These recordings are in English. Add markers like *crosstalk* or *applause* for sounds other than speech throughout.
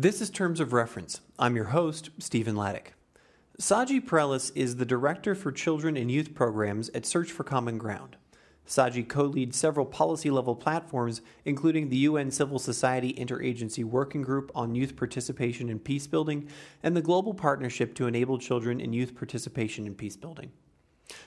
This is Terms of Reference. I'm your host, Stephen Laddick. Saji Prelis is the Director for Children and Youth Programs at Search for Common Ground. Saji co leads several policy level platforms, including the UN Civil Society Interagency Working Group on Youth Participation in Peacebuilding and the Global Partnership to Enable Children and Youth Participation in Peacebuilding.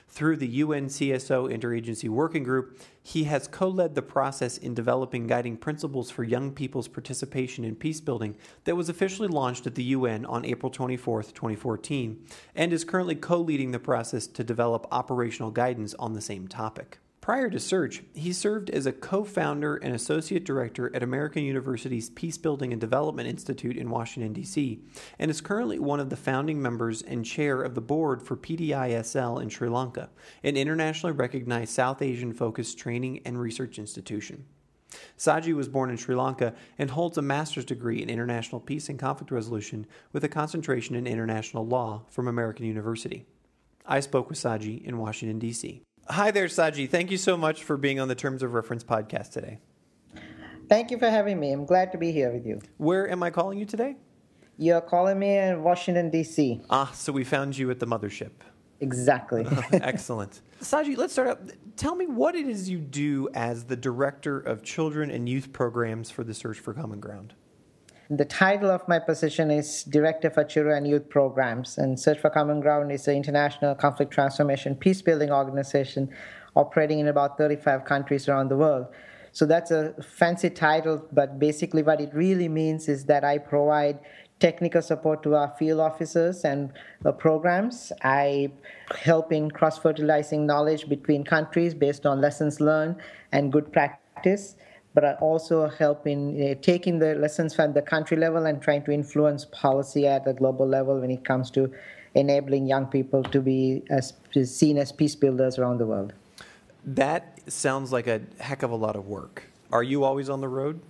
Through the UNCSO Interagency Working Group, he has co led the process in developing guiding principles for young people's participation in peacebuilding that was officially launched at the UN on April 24, 2014, and is currently co leading the process to develop operational guidance on the same topic. Prior to Search, he served as a co founder and associate director at American University's Peacebuilding and Development Institute in Washington, D.C., and is currently one of the founding members and chair of the board for PDISL in Sri Lanka, an internationally recognized South Asian focused training and research institution. Saji was born in Sri Lanka and holds a master's degree in international peace and conflict resolution with a concentration in international law from American University. I spoke with Saji in Washington, D.C. Hi there, Saji. Thank you so much for being on the Terms of Reference podcast today. Thank you for having me. I'm glad to be here with you. Where am I calling you today? You're calling me in Washington, D.C. Ah, so we found you at the mothership. Exactly. *laughs* Excellent. Saji, let's start out. Tell me what it is you do as the Director of Children and Youth Programs for the Search for Common Ground. The title of my position is Director for Children and Youth Programs, and Search for Common Ground is an international conflict transformation peace-building organization operating in about 35 countries around the world. So that's a fancy title, but basically what it really means is that I provide technical support to our field officers and uh, programs. I help in cross-fertilizing knowledge between countries based on lessons learned and good practice but I also help in uh, taking the lessons from the country level and trying to influence policy at the global level when it comes to enabling young people to be as seen as peace builders around the world. That sounds like a heck of a lot of work. Are you always on the road?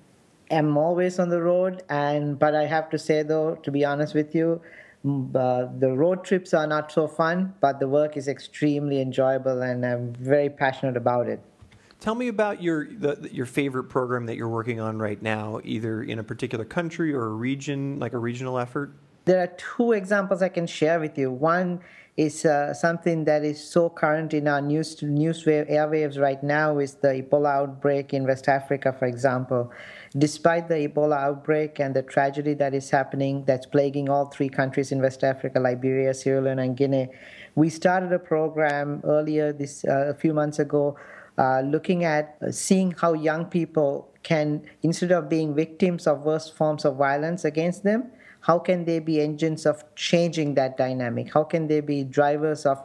I'm always on the road, and but I have to say though, to be honest with you, uh, the road trips are not so fun, but the work is extremely enjoyable, and I'm very passionate about it. Tell me about your the, your favorite program that you're working on right now, either in a particular country or a region, like a regional effort. There are two examples I can share with you. One is uh, something that is so current in our news news wave, airwaves right now is the Ebola outbreak in West Africa, for example. Despite the Ebola outbreak and the tragedy that is happening, that's plaguing all three countries in West Africa, Liberia, Sierra Leone, and Guinea, we started a program earlier this uh, a few months ago uh, looking at uh, seeing how young people can, instead of being victims of worst forms of violence against them, how can they be engines of changing that dynamic? How can they be drivers of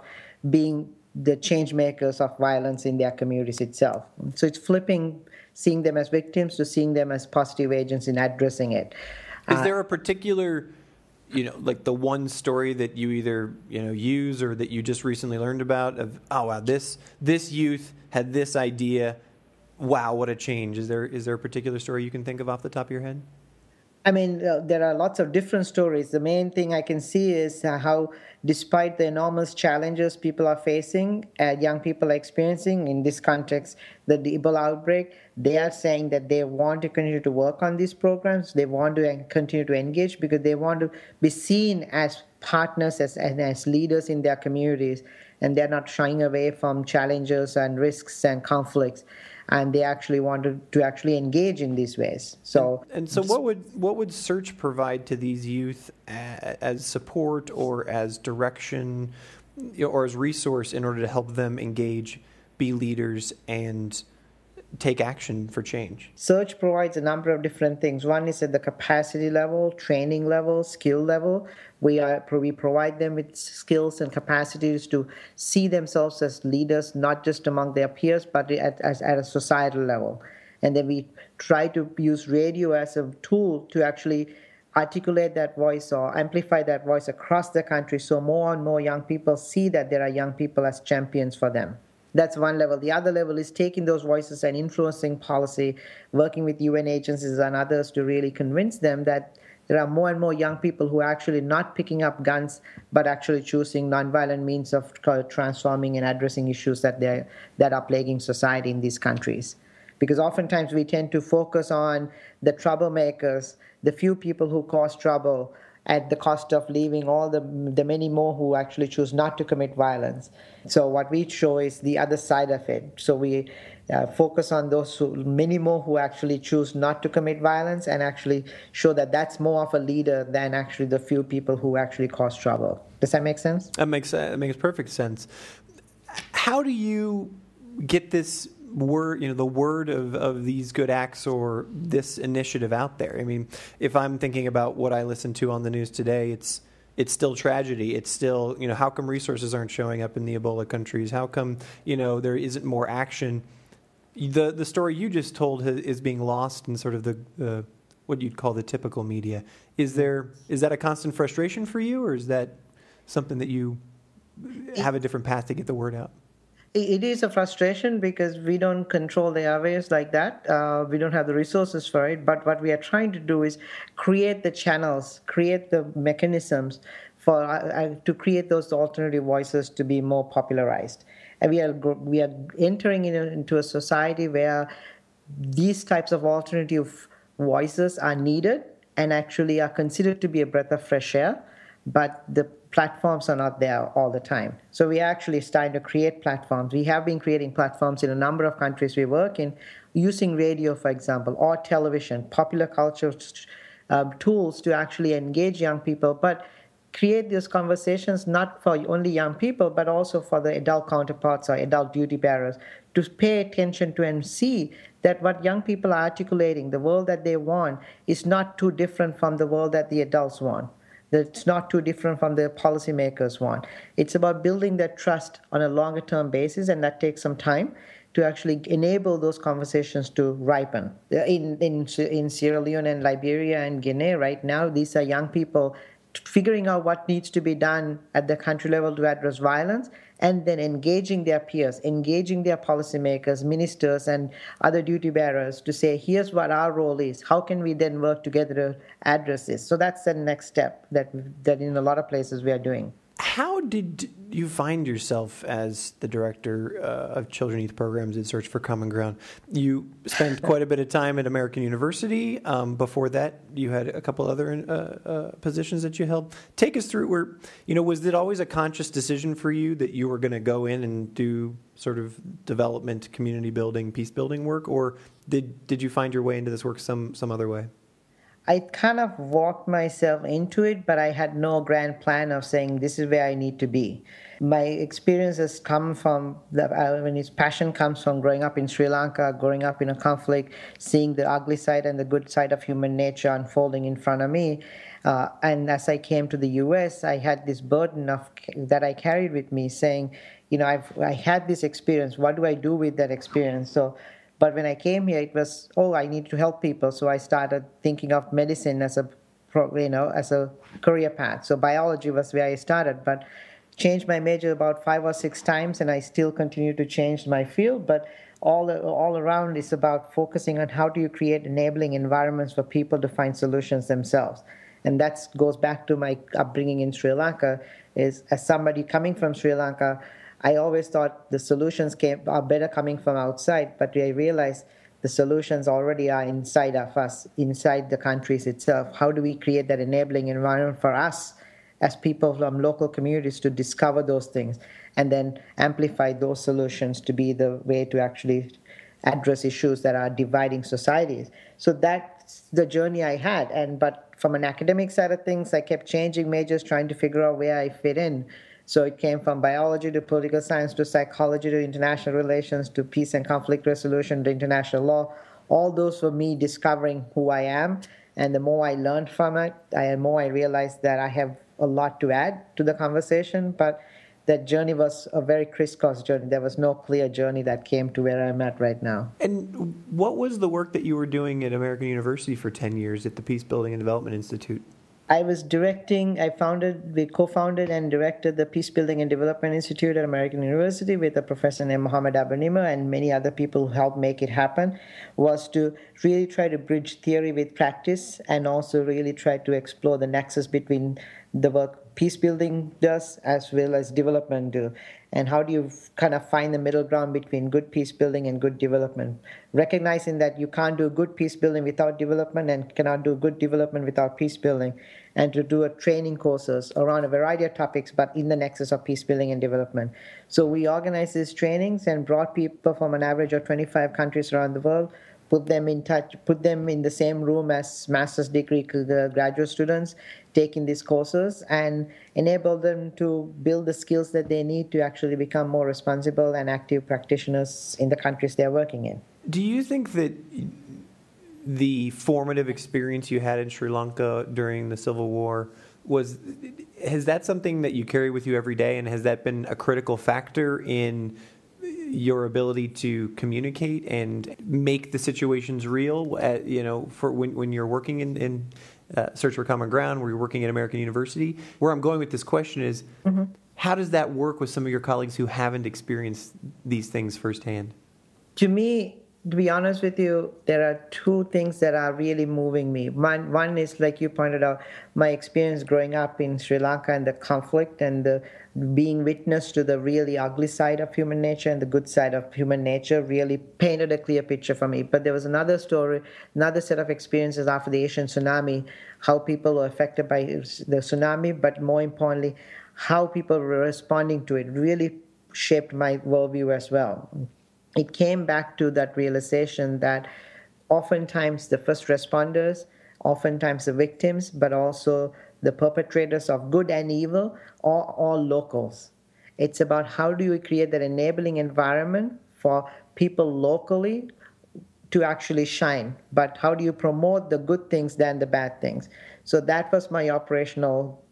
being the change makers of violence in their communities itself? So it's flipping seeing them as victims to seeing them as positive agents in addressing it. Is uh, there a particular you know like the one story that you either you know use or that you just recently learned about of oh wow this this youth had this idea. Wow what a change. Is there is there a particular story you can think of off the top of your head I mean, uh, there are lots of different stories. The main thing I can see is uh, how, despite the enormous challenges people are facing, uh, young people are experiencing in this context, the Ebola outbreak, they are saying that they want to continue to work on these programs. They want to continue to engage because they want to be seen as partners, as, and as leaders in their communities, and they're not shying away from challenges and risks and conflicts and they actually wanted to actually engage in these ways. So and, and so what would what would search provide to these youth uh, as support or as direction or as resource in order to help them engage, be leaders and take action for change? Search provides a number of different things. One is at the capacity level, training level, skill level. We, are, we provide them with skills and capacities to see themselves as leaders, not just among their peers, but at, as, at a societal level. And then we try to use radio as a tool to actually articulate that voice or amplify that voice across the country so more and more young people see that there are young people as champions for them. That's one level. The other level is taking those voices and influencing policy, working with UN agencies and others to really convince them that there are more and more young people who are actually not picking up guns, but actually choosing nonviolent means of transforming and addressing issues that, they that are plaguing society in these countries. Because oftentimes we tend to focus on the troublemakers, the few people who cause trouble, at the cost of leaving all the, the many more who actually choose not to commit violence. So, what we show is the other side of it. So, we uh, focus on those who, many more who actually choose not to commit violence and actually show that that's more of a leader than actually the few people who actually cause trouble. Does that make sense? That makes that makes perfect sense. How do you get this word, you know, the word of, of these good acts or this initiative out there? I mean, if I'm thinking about what I listen to on the news today, it's it's still tragedy. It's still, you know, how come resources aren't showing up in the Ebola countries? How come, you know, there isn't more action? the the story you just told is being lost in sort of the, the what you'd call the typical media. Is there is that a constant frustration for you, or is that something that you have a different path to get the word out? It is a frustration because we don't control the airways like that. Uh, we don't have the resources for it. But what we are trying to do is create the channels, create the mechanisms for uh, uh to create those alternative voices to be more popularized and we are we are entering into a society where these types of alternative voices are needed and actually are considered to be a breath of fresh air but the platforms are not there all the time so we are actually starting to create platforms we have been creating platforms in a number of countries we work in using radio for example or television popular culture uh, tools to actually engage young people but create these conversations not for only young people, but also for the adult counterparts or adult duty bearers to pay attention to and see that what young people are articulating, the world that they want, is not too different from the world that the adults want. That it's not too different from the policymakers want. It's about building that trust on a longer term basis, and that takes some time to actually enable those conversations to ripen. Uh, in, in, in Sierra Leone and Liberia and Guinea right now, these are young people figuring out what needs to be done at the country level to address violence, and then engaging their peers, engaging their policymakers, ministers, and other duty bearers to say, here's what our role is. How can we then work together to address this? So that's the next step that, that in a lot of places we are doing. How did you find yourself as the director uh, of children youth programs at Search for Common Ground? You spent quite a bit of time at American University. Um, before that, you had a couple other uh, uh, positions that you held. Take us through where you know was it always a conscious decision for you that you were going to go in and do sort of development, community building, peace building work, or did did you find your way into this work some some other way? I kind of walked myself into it, but I had no grand plan of saying this is where I need to be. My experience has come from the, I mean, his passion comes from growing up in Sri Lanka, growing up in a conflict, seeing the ugly side and the good side of human nature unfolding in front of me. Uh, and as I came to the U.S., I had this burden of that I carried with me, saying, you know, I've I had this experience. What do I do with that experience? So but when I came here, it was, oh, I need to help people. So I started thinking of medicine as a, you know, as a career path. So biology was where I started, but changed my major about five or six times, and I still continue to change my field. But all all around is about focusing on how do you create enabling environments for people to find solutions themselves. And that goes back to my upbringing in Sri Lanka. Is as somebody coming from Sri Lanka, I always thought the solutions came are better coming from outside, but I realized the solutions already are inside of us, inside the countries itself. How do we create that enabling environment for us as people from local communities to discover those things and then amplify those solutions to be the way to actually address issues that are dividing societies. So that's the journey I had. And but from an academic side of things, I kept changing majors, trying to figure out where I fit in. So it came from biology to political science to psychology to international relations to peace and conflict resolution to international law. All those were me discovering who I am. And the more I learned from it, the more I realized that I have a lot to add to the conversation. But that journey was a very crisscross journey. There was no clear journey that came to where I'm at right now. And what was the work that you were doing at American University for 10 years at the Peace Building and Development Institute? I was directing, I founded, we co founded and directed the Peace Building and Development Institute at American University with a professor named Mohammed Abu-Nimer and many other people who helped make it happen, was to really try to bridge theory with practice and also really try to explore the nexus between the work peace building does as well as development do and how do you kind of find the middle ground between good peace building and good development? Recognizing that you can't do good peace building without development and cannot do good development without peace building. And to do a training courses around a variety of topics but in the nexus of peace building and development. So we organized these trainings and brought people from an average of 25 countries around the world put them in touch put them in the same room as master's degree graduate students taking these courses and enable them to build the skills that they need to actually become more responsible and active practitioners in the countries they're working in. Do you think that the formative experience you had in Sri Lanka during the civil war was has that something that you carry with you every day and has that been a critical factor in your ability to communicate and make the situations real at, you know for when, when you're working in, in uh, Search for Common Ground, where you're working at American University. Where I'm going with this question is mm-hmm. how does that work with some of your colleagues who haven't experienced these things firsthand? To me, to be honest with you, there are two things that are really moving me. One, one is, like you pointed out, my experience growing up in Sri Lanka and the conflict and the being witness to the really ugly side of human nature and the good side of human nature really painted a clear picture for me. But there was another story, another set of experiences after the Asian tsunami, how people were affected by the tsunami, but more importantly, how people were responding to it really shaped my worldview as well. It came back to that realization that oftentimes the first responders, oftentimes the victims, but also the perpetrators of good and evil are all locals. It's about how do you create that enabling environment for people locally to actually shine, but how do you promote the good things than the bad things? So that was my operational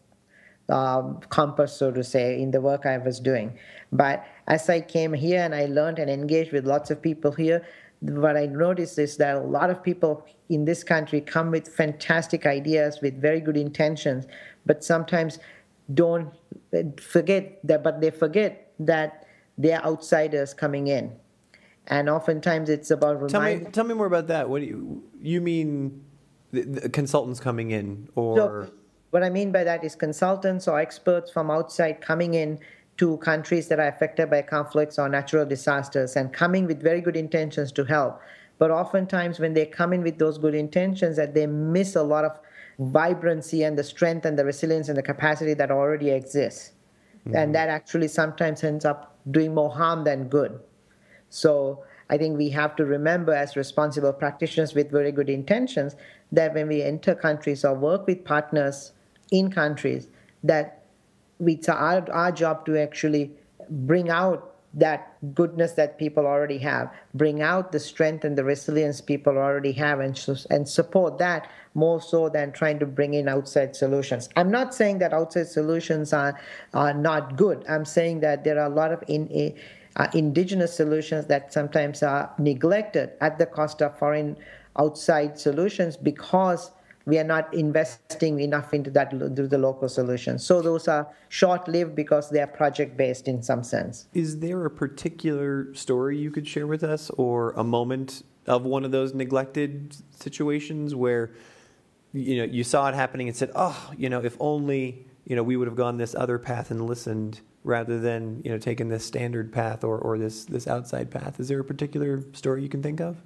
um, compass, so to say, in the work I was doing. But as I came here and I learned and engaged with lots of people here, what I noticed is that a lot of people in this country come with fantastic ideas, with very good intentions, but sometimes don't uh, forget that, but they forget that they're outsiders coming in. And oftentimes it's about tell me tell me more about that. What do you you mean? The, the consultants coming in, or so what I mean by that is consultants or experts from outside coming in to countries that are affected by conflicts or natural disasters and coming with very good intentions to help. But oftentimes, when they come in with those good intentions, that they miss a lot of vibrancy and the strength and the resilience and the capacity that already exists. Mm-hmm. And that actually sometimes ends up doing more harm than good. So I think we have to remember, as responsible practitioners with very good intentions, that when we enter countries or work with partners in countries, that it's our, our job to actually bring out that goodness that people already have, bring out the strength and the resilience people already have, and, and support that more so than trying to bring in outside solutions. I'm not saying that outside solutions are, are not good. I'm saying that there are a lot of in, uh, indigenous solutions that sometimes are neglected at the cost of foreign outside solutions because we are not investing enough into that through the local solutions. So those are short-lived because they are project-based in some sense. Is there a particular story you could share with us, or a moment of one of those neglected situations where you know you saw it happening and said, "Oh, you know, if only you know we would have gone this other path and listened." rather than you know taking this standard path or, or this this outside path is there a particular story you can think of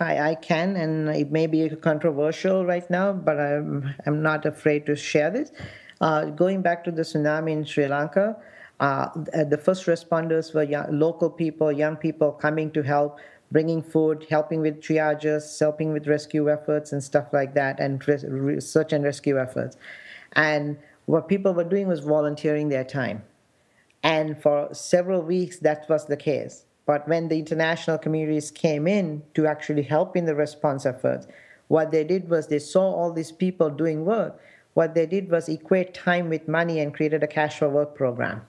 I, I can, and it may be controversial right now, but I'm, I'm not afraid to share this. Uh, going back to the tsunami in Sri Lanka, uh, the first responders were young, local people, young people coming to help, bringing food, helping with triages, helping with rescue efforts and stuff like that, and search and rescue efforts. And what people were doing was volunteering their time. And for several weeks, that was the case. But when the international communities came in to actually help in the response efforts, what they did was they saw all these people doing work. What they did was equate time with money and created a cash for work program.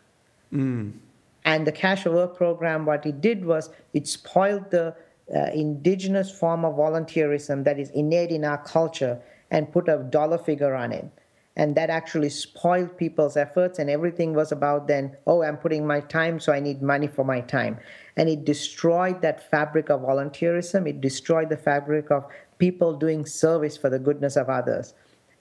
Mm. And the cash for work program, what it did was it spoiled the uh, indigenous form of volunteerism that is innate in our culture and put a dollar figure on it. and that actually spoiled people's efforts and everything was about then oh i'm putting my time so i need money for my time and it destroyed that fabric of volunteerism. It destroyed the fabric of people doing service for the goodness of others.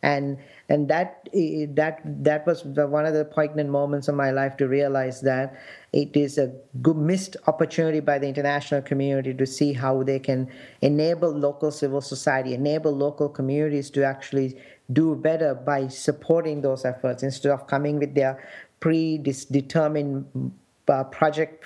And and that that that was the, one of the poignant moments of my life to realize that it is a good missed opportunity by the international community to see how they can enable local civil society enable local communities to actually do better by supporting those efforts instead of coming with their predetermined uh, project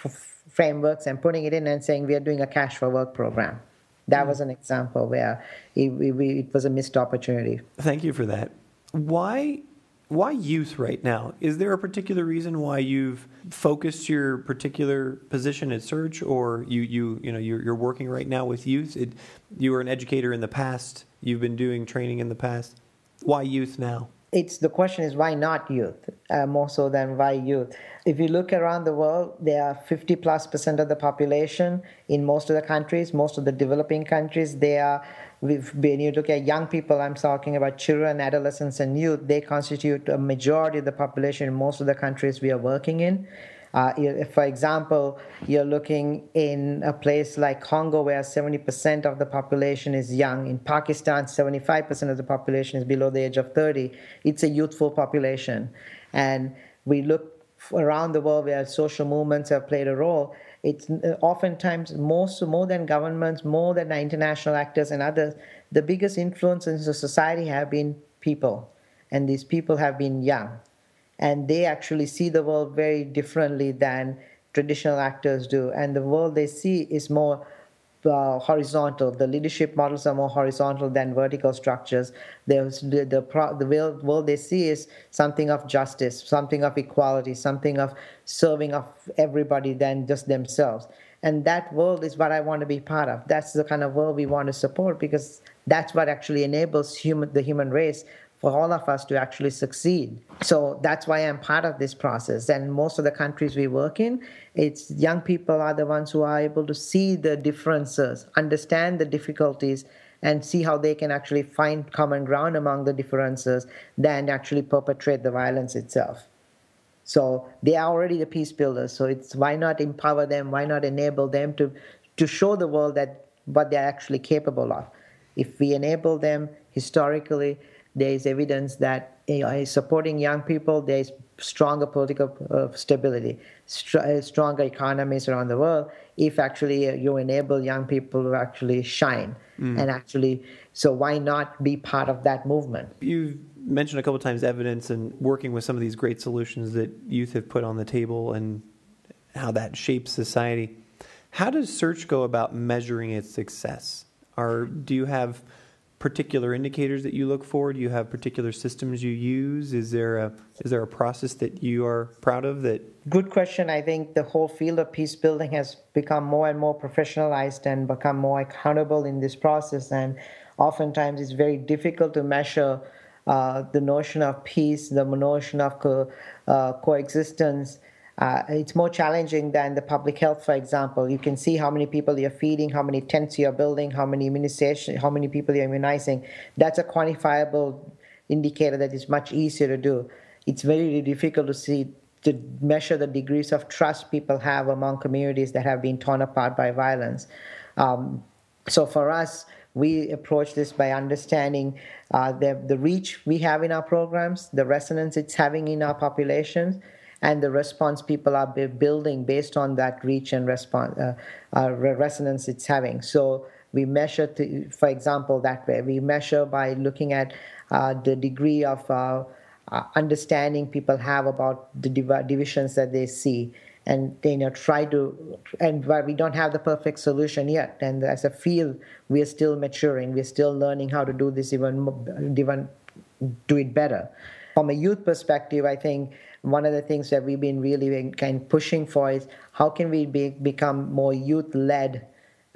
frameworks and putting it in and saying we are doing a cash for work program that hmm. was an example where it, it, it was a missed opportunity. Thank you for that. Why why youth right now? Is there a particular reason why you've focused your particular position at Search, or you you you know you're, you're working right now with youth? It, you were an educator in the past. You've been doing training in the past. Why youth now? It's the question is why not youth? Uh, more so than why youth. If you look around the world there are 50 plus percent of the population in most of the countries most of the developing countries they are when you look at young people i'm talking about children adolescents and youth they constitute a majority of the population in most of the countries we are working in uh, if, for example, you're looking in a place like Congo where 70% of the population is young, in Pakistan, 75% of the population is below the age of 30. It's a youthful population. And we look around the world where social movements have played a role. It's uh, oftentimes most, more than governments, more than international actors and others, the biggest influences in society have been people. And these people have been young and they actually see the world very differently than traditional actors do. And the world they see is more uh, horizontal. The leadership models are more horizontal than vertical structures. There's the the, pro, the world they see is something of justice, something of equality, something of serving of everybody than just themselves. And that world is what I want to be part of. That's the kind of world we want to support because that's what actually enables human the human race for all of us to actually succeed. So that's why I'm part of this process. And most of the countries we work in, it's young people are the ones who are able to see the differences, understand the difficulties, and see how they can actually find common ground among the differences than actually perpetrate the violence itself. So they are already the peace builders. So it's why not empower them? Why not enable them to to show the world that what they're actually capable of? If we enable them historically, there is evidence that you know, supporting young people, there is stronger political uh, stability, str- uh, stronger economies around the world. If actually uh, you enable young people to actually shine mm. and actually, so why not be part of that movement? You've mentioned a couple times evidence and working with some of these great solutions that youth have put on the table and how that shapes society. How does Search go about measuring its success? Or do you have particular indicators that you look for? Do you have particular systems you use? Is there a is there a process that you are proud of that? Good question. I think the whole field of peace building has become more and more professionalized and become more accountable in this process. And oftentimes, it's very difficult to measure uh, the notion of peace, the notion of co- uh, coexistence uh, it's more challenging than the public health, for example. You can see how many people you're feeding, how many tents you're building, how many immunization, how many people you're immunizing. That's a quantifiable indicator that is much easier to do. It's very difficult to see to measure the degrees of trust people have among communities that have been torn apart by violence. Um, so for us, we approach this by understanding uh, the, the reach we have in our programs, the resonance it's having in our populations, and the response people are building based on that reach and response uh, uh, resonance it's having. So we measure, to, for example, that way. We measure by looking at uh, the degree of uh, uh, understanding people have about the div- divisions that they see and you know try to and we don't have the perfect solution yet and as a field we are still maturing we're still learning how to do this even even do it better from a youth perspective i think one of the things that we've been really kind of pushing for is how can we be, become more youth-led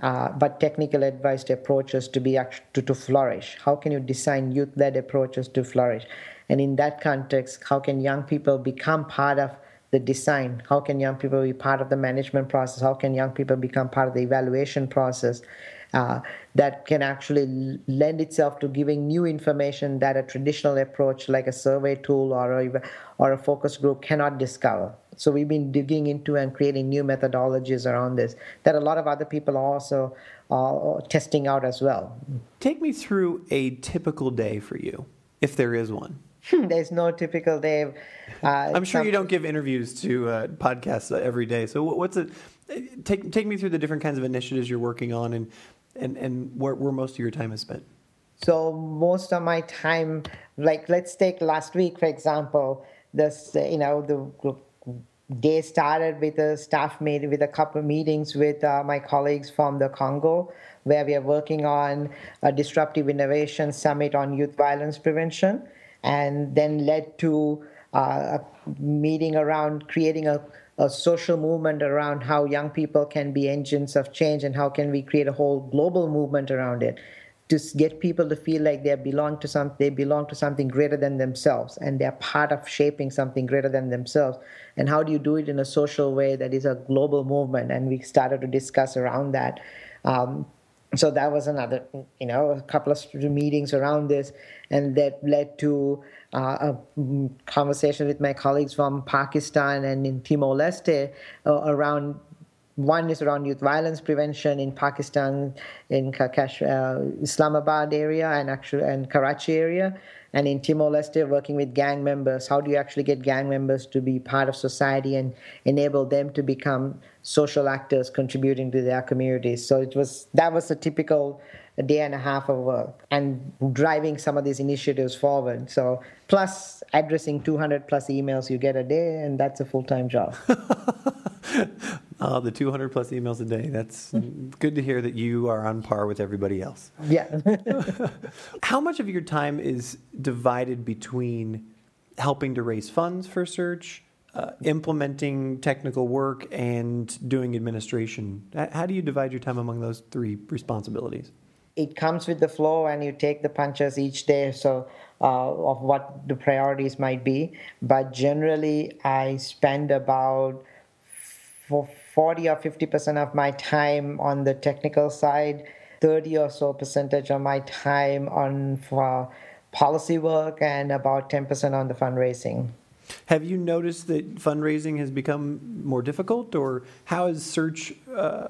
uh, but technical advised approaches to be to, to flourish? How can you design youth-led approaches to flourish? And in that context how can young people become part of the design. How can young people be part of the management process? How can young people become part of the evaluation process? Uh, that can actually lend itself to giving new information that a traditional approach like a survey tool or a, or a focus group cannot discover. So we've been digging into and creating new methodologies around this that a lot of other people are also uh, testing out as well. Take me through a typical day for you, if there is one. *laughs* There's no typical day. Uh, I'm sure some... you don't give interviews to uh, podcasts every day. So what's it? Take take me through the different kinds of initiatives you're working on, and and and where, where most of your time is spent. So most of my time, like let's take last week for example. This you know the day started with a staff meeting with a couple of meetings with uh, my colleagues from the Congo, where we are working on a disruptive innovation summit on youth violence prevention and then led to uh, a meeting around creating a, a social movement around how young people can be engines of change and how can we create a whole global movement around it to get people to feel like they belong to some they belong to something greater than themselves and they're part of shaping something greater than themselves. And how do you do it in a social way that is a global movement? And we started to discuss around that um, so that was another you know a couple of meetings around this and that led to uh, a conversation with my colleagues from pakistan and in timor-leste uh, around one is around youth violence prevention in Pakistan, in Kakash, uh, Islamabad area and actually and Karachi area, and in Timor Leste, working with gang members. How do you actually get gang members to be part of society and enable them to become social actors contributing to their communities? So it was that was a typical day and a half of work and driving some of these initiatives forward. So plus addressing 200 plus emails you get a day, and that's a full time job. Uh, *laughs* the 200 plus emails a day. That's good to hear that you are on par with everybody else. Yeah. *laughs* How much of your time is divided between helping to raise funds for search, uh, implementing technical work, and doing administration? How do you divide your time among those three responsibilities? It comes with the flow, and you take the punches each day. So, uh, of what the priorities might be. But generally, I spend about for 40 or 50% of my time on the technical side, 30 or so percentage of my time on for policy work, and about 10% on the fundraising. Have you noticed that fundraising has become more difficult, or how is search uh,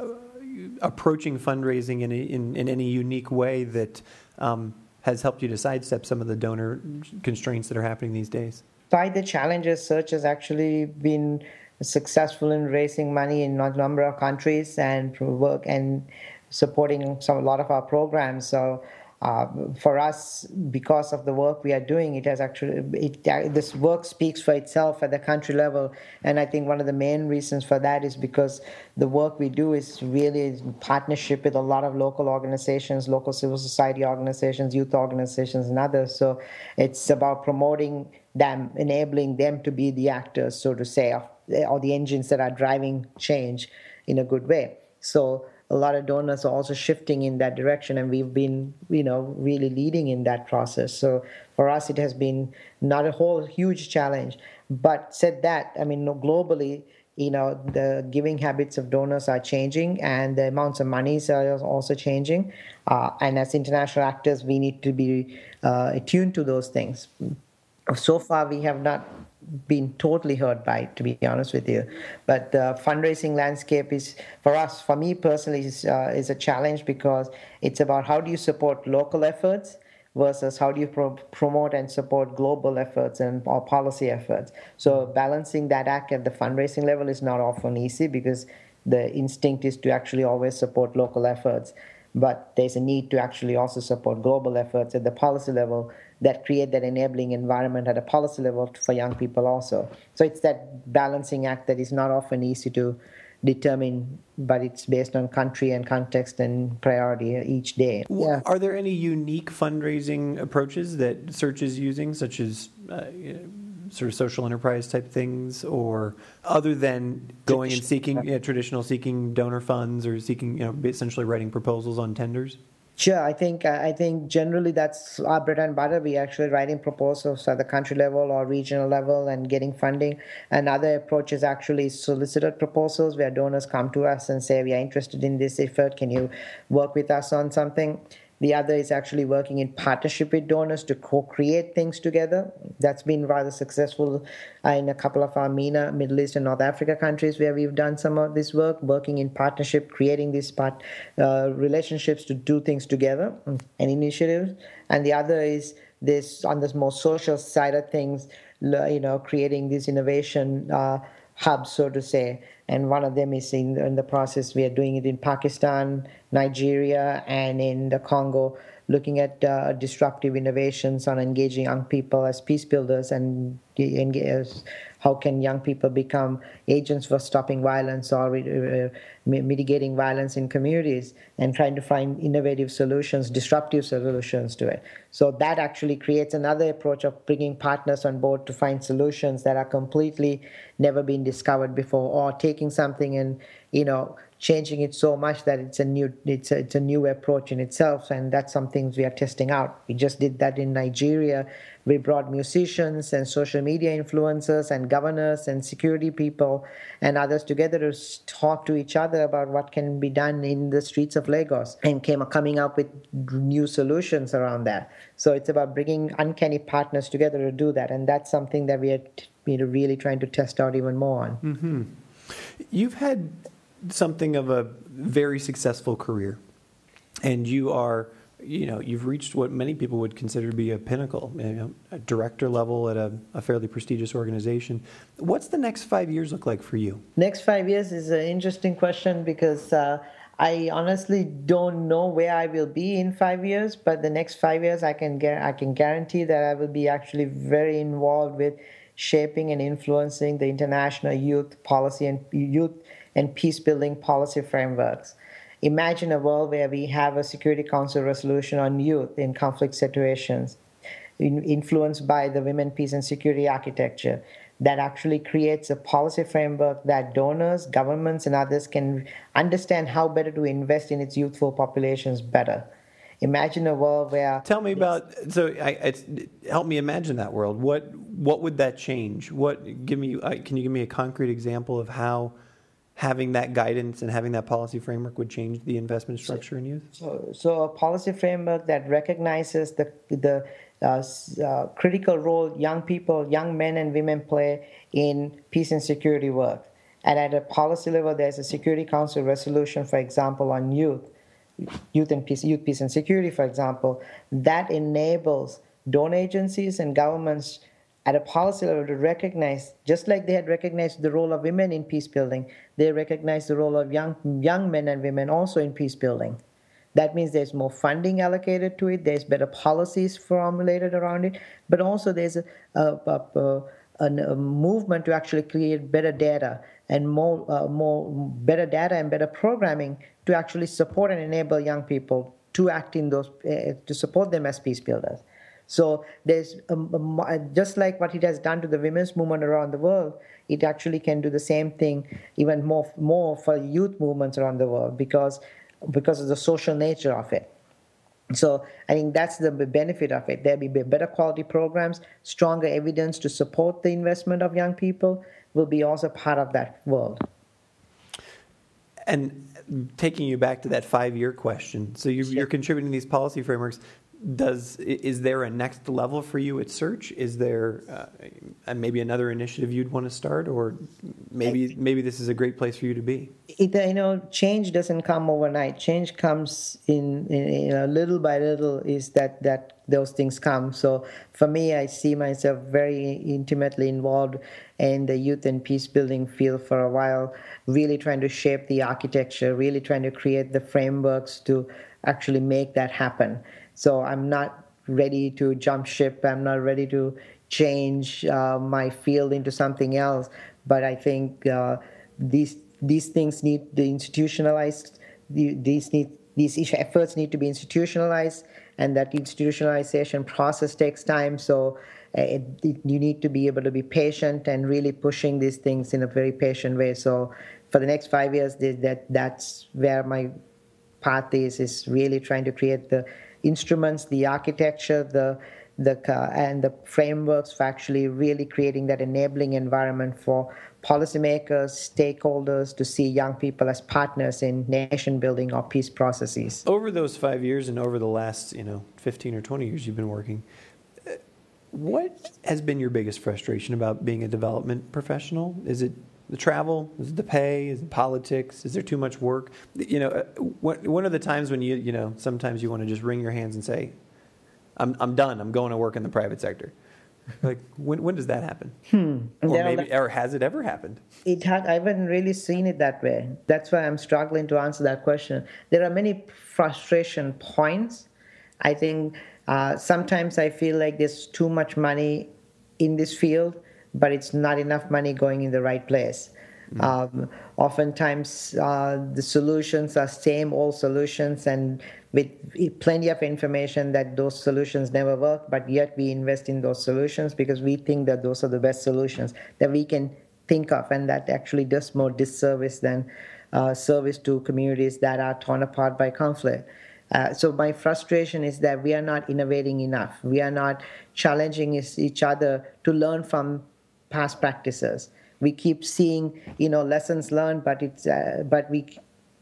approaching fundraising in, a, in, in, any unique way that um, has helped you to sidestep some of the donor constraints that are happening these days? By the challenges, search has actually been successful in raising money in a number of countries and work and supporting some a lot of our programs. So uh, for us, because of the work we are doing, it has actually it, uh, this work speaks for itself at the country level, and I think one of the main reasons for that is because the work we do is really in partnership with a lot of local organizations, local civil society organizations, youth organizations, and others. So it's about promoting them, enabling them to be the actors, so to say, or the engines that are driving change in a good way. So a lot of donors are also shifting in that direction, and we've been, you know, really leading in that process. So for us, it has been not a whole huge challenge. But said that, I mean, globally, you know, the giving habits of donors are changing, and the amounts of monies are also changing. Uh, and as international actors, we need to be uh, attuned to those things. So far, we have not been totally hurt by it, to be honest with you. But the fundraising landscape is, for us, for me personally, is, uh, is a challenge because it's about how do you support local efforts versus how do you pro- promote and support global efforts and or policy efforts. So balancing that act at the fundraising level is not often easy because the instinct is to actually always support local efforts. But there's a need to actually also support global efforts at the policy level that create that enabling environment at a policy level for young people also. So it's that balancing act that is not often easy to determine, but it's based on country and context and priority each day. Yeah. Are there any unique fundraising approaches that Search is using, such as uh, sort of social enterprise type things, or other than going and seeking traditional seeking donor funds or seeking, you know, essentially writing proposals on tenders? Sure, I think uh, I think generally that's our bread and butter. We actually writing proposals at the country level or regional level and getting funding. Another approach is actually solicited proposals where donors come to us and say we are interested in this effort. Can you work with us on something? The other is actually working in partnership with donors to co create things together. That's been rather successful uh, in a couple of our MENA, Middle East, and North Africa countries where we've done some of this work, working in partnership, creating these part, uh, relationships to do things together and initiatives. And the other is this on this more social side of things, you know, creating these innovation uh, hubs, so to say and one of them is in, in, the process. We are doing it in Pakistan, Nigeria, and in the Congo, looking at uh, disruptive innovations on engaging young people as peace builders and how can young people become agents for stopping violence or uh, mitigating violence in communities and trying to find innovative solutions, disruptive solutions to it. So that actually creates another approach of bringing partners on board to find solutions that are completely never been discovered before or taking something and, you know, changing it so much that it's a new it's a, it's a new approach in itself and that's some things we are testing out. We just did that in nigeria. We brought musicians and social media influencers and governors and security people and others together to talk to each other about what can be done in the streets of lagos and came coming up with new solutions around that. So it's about bringing uncanny partners together to do that and that's something that we are you know, really trying to test out even more on. Mm-hmm. you've had something of a very successful career, and you are, you know, you've reached what many people would consider to be a pinnacle, you know, a director level at a, a, fairly prestigious organization. What's the next five years look like for you? Next five years is an interesting question because. Uh, I honestly don't know where I will be in five years, but the next five years, I can get I can guarantee that I will be actually very involved with shaping and influencing the international youth policy and youth and peace building policy frameworks. Imagine a world where we have a Security Council resolution on youth in conflict situations, influenced by the Women, Peace, and Security architecture that actually creates a policy framework that donors, governments, and others can understand how better to invest in its youthful populations better. Imagine a world where. Tell me about so. I, help me imagine that world. What what would that change? What give me? Can you give me a concrete example of how having that guidance and having that policy framework would change the investment structure in youth? So, so a policy framework that recognizes the the uh, uh, critical role young people, young men and women play in peace and security work. And at a policy level, there's a Security Council resolution, for example, on youth, youth and peace, youth peace and security, for example, that enables donor agencies and governments at a policy level to recognize, just like they had recognized the role of women in peace building, they recognize the role of young, young men and women also in peace building. That means there's more funding allocated to it, there's better policies formulated around it, but also there's a, a, a, a movement to actually create better data and more, uh, more better data and better programming to actually support and enable young people to act in those, uh, to support them as peace builders. So there's um, just like what it has done to the women's movement around the world, it actually can do the same thing even more more for youth movements around the world because because of the social nature of it. So I think that's the benefit of it. There'll be better quality programs, stronger evidence to support the investment of young people will be also part of that world. And taking you back to that five-year question, so you're, you're contributing these policy frameworks does is there a next level for you at search? Is there uh, maybe another initiative you'd want to start or maybe maybe this is a great place for you to be? It, you know change doesn't come overnight. Change comes in, in you know, little by little is that that those things come. So for me i see myself very intimately involved in the youth and peace building field for a while really trying to shape the architecture really trying to create the frameworks to actually make that happen so I'm not ready to jump ship. I'm not ready to change uh, my field into something else. But I think uh, these these things need the institutionalized. These need these efforts need to be institutionalized, and that institutionalization process takes time. So uh, it, it, you need to be able to be patient and really pushing these things in a very patient way. So for the next five years, that that's where my path is is really trying to create the instruments, the architecture, the the uh, and the frameworks for actually really creating that enabling environment for policymakers, stakeholders to see young people as partners in nation building or peace processes. Over those five years and over the last, you know, 15 or 20 years you've been working, uh, what has been your biggest frustration about being a development professional? Is it the travel? Is it the pay? Is it politics? Is there too much work? You know, uh, one of the times when you, you know, sometimes you want to just wring your hands and say, I'm, I'm done. I'm going to work in the private sector. Like when when does that happen? Hmm. Or maybe or has it ever happened? It had. I haven't really seen it that way. That's why I'm struggling to answer that question. There are many frustration points. I think uh, sometimes I feel like there's too much money in this field, but it's not enough money going in the right place. Mm. Um, oftentimes, uh, the solutions are same old solutions, and with plenty of information that those solutions never work, but yet we invest in those solutions because we think that those are the best solutions that we can think of, and that actually does more disservice than uh, service to communities that are torn apart by conflict. Uh, so my frustration is that we are not innovating enough. We are not challenging each other to learn from past practices. We keep seeing, you know, lessons learned, but it's uh, but we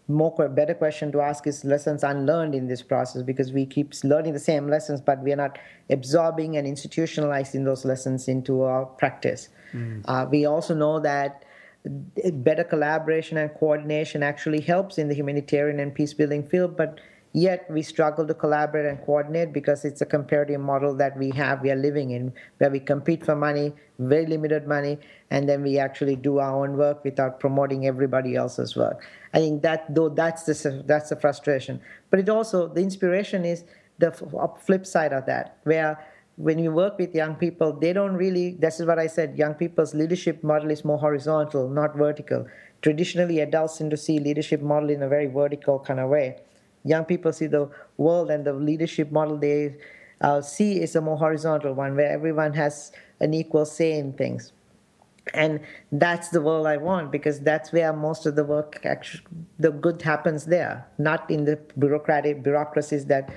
more better question to ask is lessons unlearned in this process because we keep learning the same lessons but we are not absorbing and institutionalizing those lessons into our practice mm. uh, we also know that better collaboration and coordination actually helps in the humanitarian and peace building field but Yet we struggle to collaborate and coordinate because it's a comparative model that we have, we are living in, where we compete for money, very limited money, and then we actually do our own work without promoting everybody else's work. I think that though that's the that's the frustration, but it also the inspiration is the flip side of that, where when you work with young people, they don't really. This is what I said. Young people's leadership model is more horizontal, not vertical. Traditionally, adults tend to see leadership model in a very vertical kind of way young people see the world and the leadership model they uh, see is a more horizontal one where everyone has an equal say in things. And that's the world i want because that's where most of the work actually the good happens there. Not in the bureaucratic bureaucracies that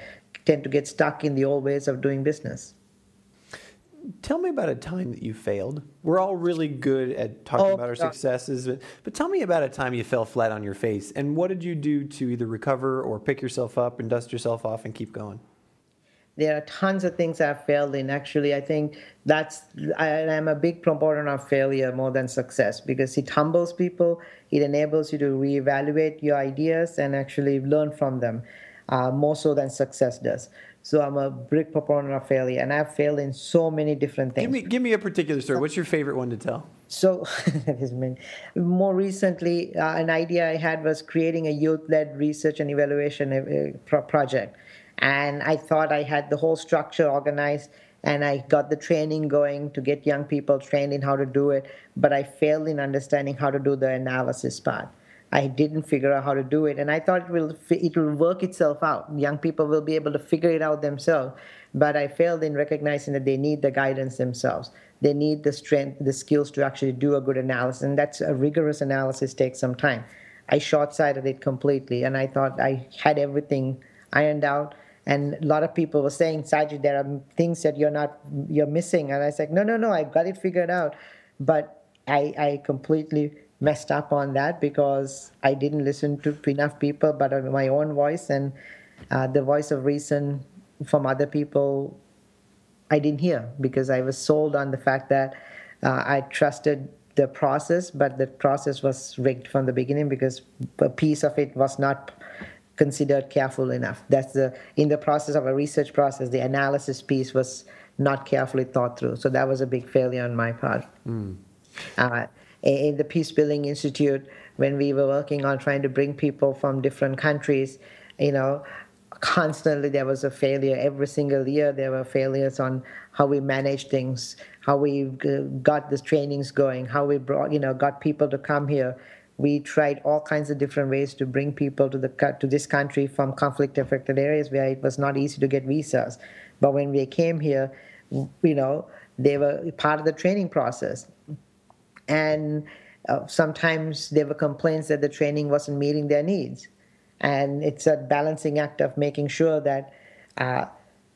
tend to get stuck in the old ways of doing business tell me about a time that you failed. We're all really good at talking oh, about our successes, but, but tell me about a time you fell flat on your face. And what did you do to either recover or pick yourself up and dust yourself off and keep going? There are tons of things I've failed in. Actually, I think that's I, am a big proponent of failure more than success because it humbles people. It enables you to reevaluate your ideas and actually learn from them, uh, more so than success does. So I'm a big proponent of failure, and I've failed in so many different things. Give me, give me a particular story. What's your favorite one to tell? So, *laughs* more recently, uh, an idea I had was creating a youth-led research and evaluation uh, project, and I thought I had the whole structure organized, and I got the training going to get young people trained in how to do it, but I failed in understanding how to do the analysis part. I didn't figure out how to do it, and I thought it will it will work itself out. Young people will be able to figure it out themselves, but I failed in recognizing that they need the guidance themselves. They need the strength, the skills to actually do a good analysis, and that's a rigorous analysis takes some time. I short-sighted it completely, and I thought I had everything ironed out. And a lot of people were saying, Saji, there are things that you're not you're missing, and I said, no, no, no, I got it figured out, but I I completely messed up on that because I didn't listen to enough people, but my own voice and uh, the voice of reason from other people, I didn't hear because I was sold on the fact that uh, I trusted the process, but the process was rigged from the beginning because a piece of it was not considered careful enough. That's the in the process of a research process, the analysis piece was not carefully thought through. So that was a big failure on my part. Mm. Uh, in the Peace Building Institute when we were working on trying to bring people from different countries, you know, constantly there was a failure. Every single year there were failures on how we managed things, how we got the trainings going, how we brought, you know, got people to come here. We tried all kinds of different ways to bring people to the to this country from conflict-affected areas where it was not easy to get visas. But when we came here, you know, they were part of the training process and uh, sometimes there were complaints that the training wasn't meeting their needs. And it's a balancing act of making sure that uh,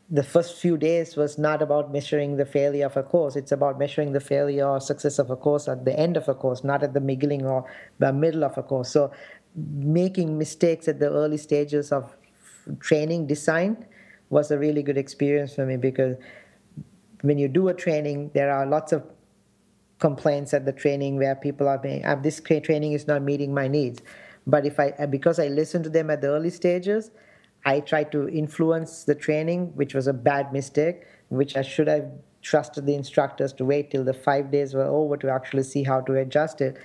the first few days was not about measuring the failure of a course. It's about measuring the failure or success of a course at the end of a course, not at the beginning or the middle of a course. So, making mistakes at the early stages of training design was a really good experience for me because when you do a training, there are lots of complaints at the training where people are saying, ah, "This training is not meeting my needs." But if I because I listen to them at the early stages, I try to influence the training, which was a bad mistake, which I should have trusted the instructors to wait till the five days were over to actually see how to adjust it.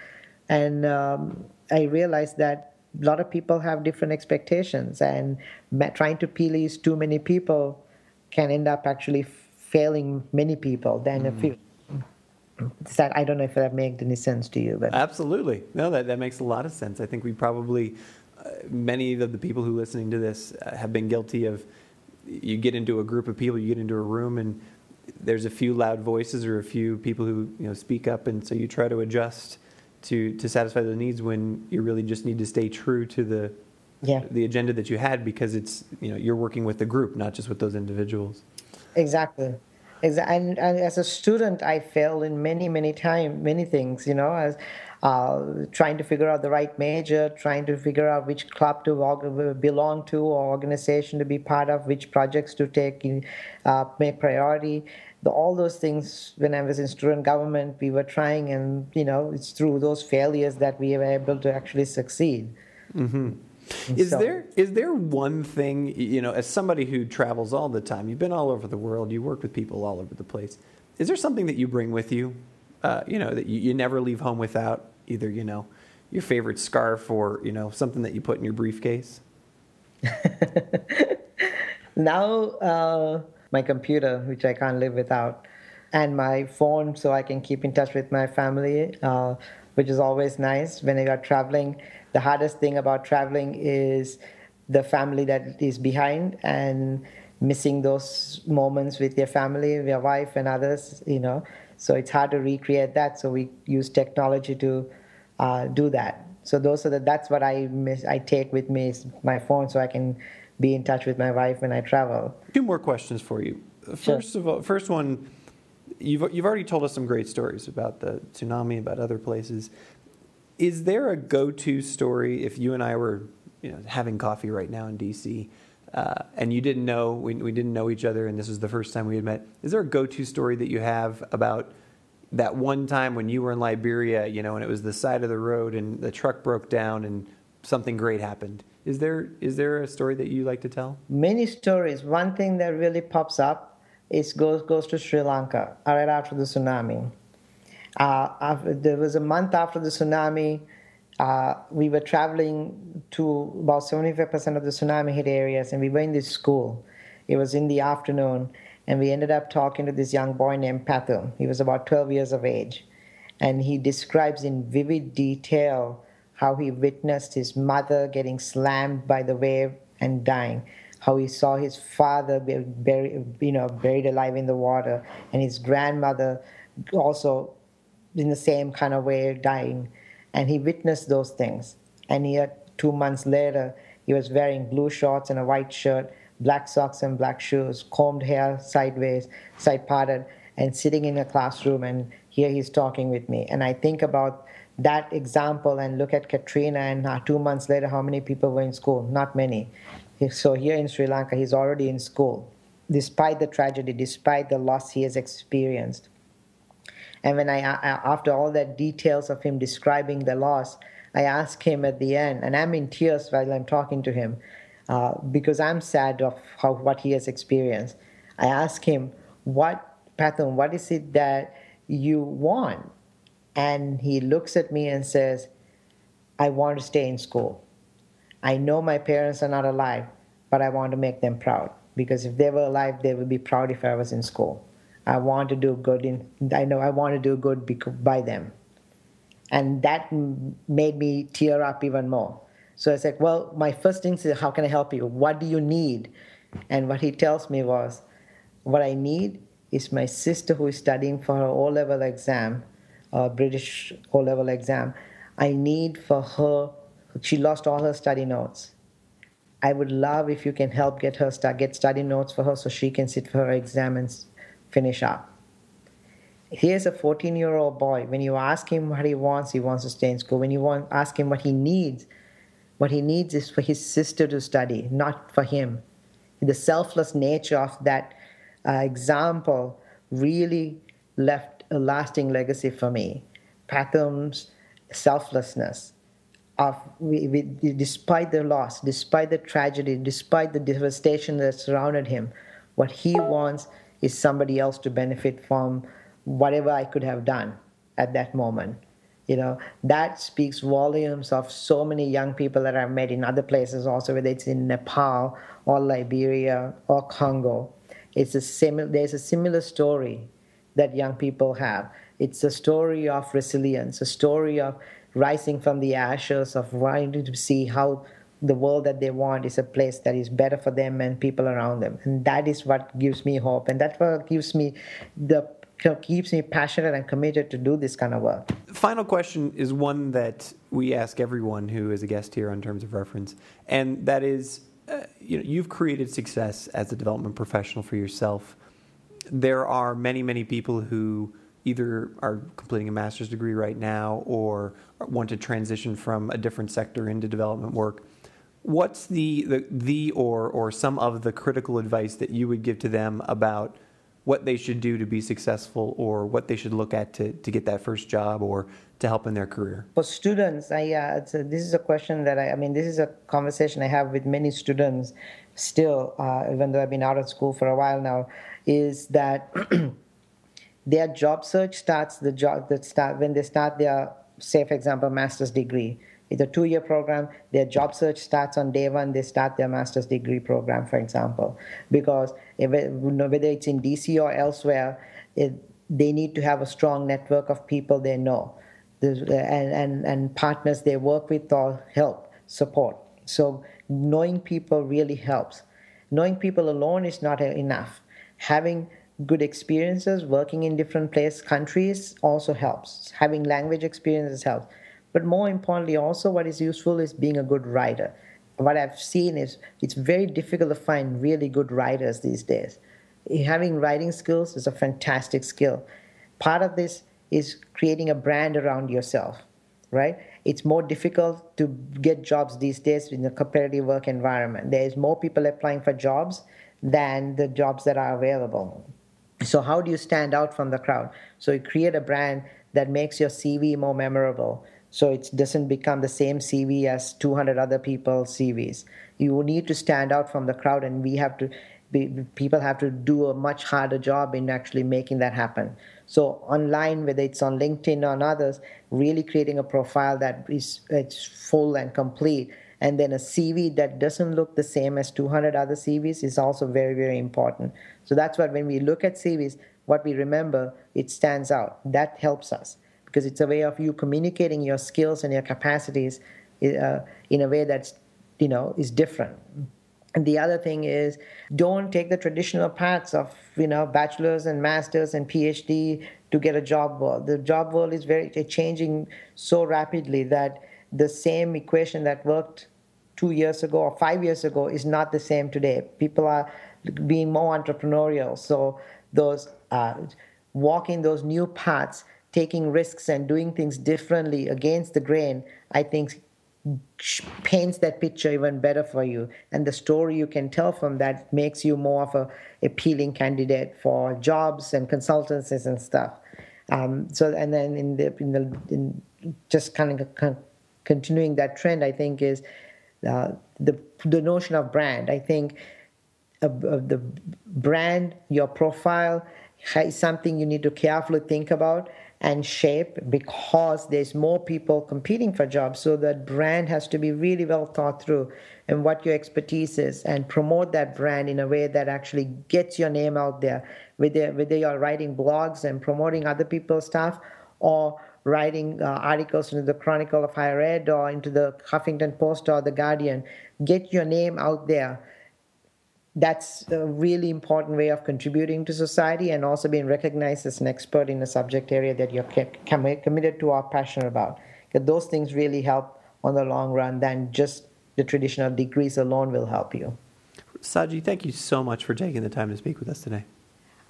And um, I realized that a lot of people have different expectations, and trying to please too many people can end up actually failing many people than mm. a few. That I don't know if that made any sense to you, but absolutely, no, that that makes a lot of sense. I think we probably uh, many of the people who are listening to this uh, have been guilty of. You get into a group of people, you get into a room, and there's a few loud voices or a few people who you know speak up, and so you try to adjust to to satisfy those needs when you really just need to stay true to the yeah. the agenda that you had because it's you know you're working with the group, not just with those individuals. Exactly. Exactly. And, and, as a student, I failed in many, many times, many things, you know, as uh, trying to figure out the right major, trying to figure out which club to belong to or organization to be part of, which projects to take, in, uh, make priority. The, all those things, when I was in student government, we were trying, and, you know, it's through those failures that we were able to actually succeed. Mm-hmm. Is so, there is there one thing you know as somebody who travels all the time? You've been all over the world. You work with people all over the place. Is there something that you bring with you? Uh, you know that you, you never leave home without either. You know your favorite scarf or you know something that you put in your briefcase. *laughs* now uh, my computer, which I can't live without, and my phone, so I can keep in touch with my family, uh, which is always nice when you are traveling the hardest thing about traveling is the family that is behind and missing those moments with your family, your wife, and others, you know. So it's hard to recreate that. So we use technology to uh, do that. So those are the, that's what I miss. I take with me is my phone, so I can be in touch with my wife when I travel. Two more questions for you. First sure. of all, first one, you've you've already told us some great stories about the tsunami, about other places. Is there a go-to story if you and I were, you know, having coffee right now in DC, uh, and you didn't know we, we didn't know each other, and this was the first time we had met? Is there a go-to story that you have about that one time when you were in Liberia, you know, and it was the side of the road, and the truck broke down, and something great happened? Is there is there a story that you like to tell? Many stories. One thing that really pops up is goes goes to Sri Lanka right after the tsunami. Uh, after, there was a month after the tsunami. Uh, we were traveling to about 75% of the tsunami hit areas, and we were in this school. It was in the afternoon, and we ended up talking to this young boy named Pathu. He was about 12 years of age, and he describes in vivid detail how he witnessed his mother getting slammed by the wave and dying, how he saw his father buried, you know, buried alive in the water, and his grandmother also in the same kind of way dying. And he witnessed those things. And he uh, two months later, he was wearing blue shorts and a white shirt, black socks and black shoes, combed hair sideways, side parted, and sitting in a classroom. And here he's talking with me. And I think about that example and look at Katrina, and uh, two months later, how many people were in school? Not many. So here in Sri Lanka, he's already in school, despite the tragedy, despite the loss he has experienced. And when I, after all that details of him describing the loss, I ask him at the end, and I'm in tears while I'm talking to him uh, because I'm sad of how what he has experienced. I ask him, "What, Pathan? What is it that you want?" And he looks at me and says, "I want to stay in school. I know my parents are not alive, but I want to make them proud because if they were alive, they would be proud if I was in school." I want to do good in I know I want to do good by them. And that made me tear up even more. So I said, well, my first instinct is how can I help you? What do you need? And what he tells me was, what I need is my sister who is studying for her O-level exam, a British O-level exam. I need for her, she lost all her study notes. I would love if you can help get her get study notes for her so she can sit for her exam and finish up. Here's a 14 year old boy. When you ask him what he wants, he wants to stay in school. When you want, ask him what he needs, what he needs is for his sister to study, not for him. The selfless nature of that uh, example really left a lasting legacy for me. Patham's selflessness of we, we, despite the loss, despite the tragedy, despite the devastation that surrounded him, what he wants is somebody else to benefit from whatever I could have done at that moment. You know, that speaks volumes of so many young people that I've met in other places also, whether it's in Nepal or Liberia or Congo. It's a similar, there's a similar story that young people have. It's a story of resilience, a story of rising from the ashes, of wanting to see how the world that they want is a place that is better for them and people around them. And that is what gives me hope. And that's what gives me the keeps me passionate and committed to do this kind of work. Final question is one that we ask everyone who is a guest here on terms of reference, and that is, uh, you know, you've created success as a development professional for yourself. There are many, many people who either are completing a master's degree right now or want to transition from a different sector into development work. What's the, the, the or, or some of the critical advice that you would give to them about what they should do to be successful or what they should look at to, to get that first job or to help in their career? For students, I, uh, a, this is a question that I, I mean, this is a conversation I have with many students still, uh, even though I've been out of school for a while now, is that *clears throat* their job search starts the job that start when they start their, say, for example, master's degree it's a two year program. Their job search starts on day one. They start their master's degree program, for example. Because if it, whether it's in DC or elsewhere, it, they need to have a strong network of people they know and, and, and partners they work with or help, support. So knowing people really helps. Knowing people alone is not enough. Having good experiences working in different place countries also helps having language experiences helps but more importantly, also what is useful is being a good writer. What I've seen is it's very difficult to find really good writers these days. Having writing skills is a fantastic skill. Part of this is creating a brand around yourself, right? It's more difficult to get jobs these days in a competitive work environment. There's more people applying for jobs than the jobs that are available. So, how do you stand out from the crowd? So, you create a brand that makes your CV more memorable so it doesn't become the same CV as 200 other people's CVs. You need to stand out from the crowd, and we have to. Be, people have to do a much harder job in actually making that happen. So online, whether it's on LinkedIn or on others, really creating a profile that is it's full and complete, and then a CV that doesn't look the same as 200 other CVs is also very very important. So that's what when we look at CVs, what we remember it stands out. That helps us because it's a way of you communicating your skills and your capacities uh, in a way that's you know is different. And the other thing is don't take the traditional paths of you know bachelors and masters and phd to get a job world. The job world is very changing so rapidly that the same equation that worked two years ago or five years ago is not the same today. People are being more entrepreneurial so those uh, walking those new paths taking risks and doing things differently against the grain, I think paints that picture even better for you. And the story you can tell from that makes you more of a appealing candidate for jobs and consultancies and stuff. Um, so, and then in the, in the in just kind of con- continuing that trend, I think is uh, the the notion of brand. I think the brand, your profile, is something you need to carefully think about and shape because there's more people competing for jobs. So that brand has to be really well thought through and what your expertise is and promote that brand in a way that actually gets your name out there, whether, whether you're writing blogs and promoting other people's stuff or writing uh, articles into the Chronicle of Higher Ed or into the Huffington Post or the Guardian. Get your name out there that's a really important way of contributing to society and also being recognized as an expert in a subject area that you're committed to or passionate about. Because those things really help on the long run than just the traditional degrees alone will help you. Saji, thank you so much for taking the time to speak with us today.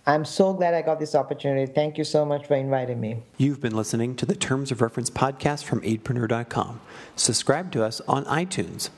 I'm so glad I got this opportunity. Thank you so much for inviting me. You've been listening to the Terms of Reference podcast from aidpreneur.com. Subscribe to us on iTunes.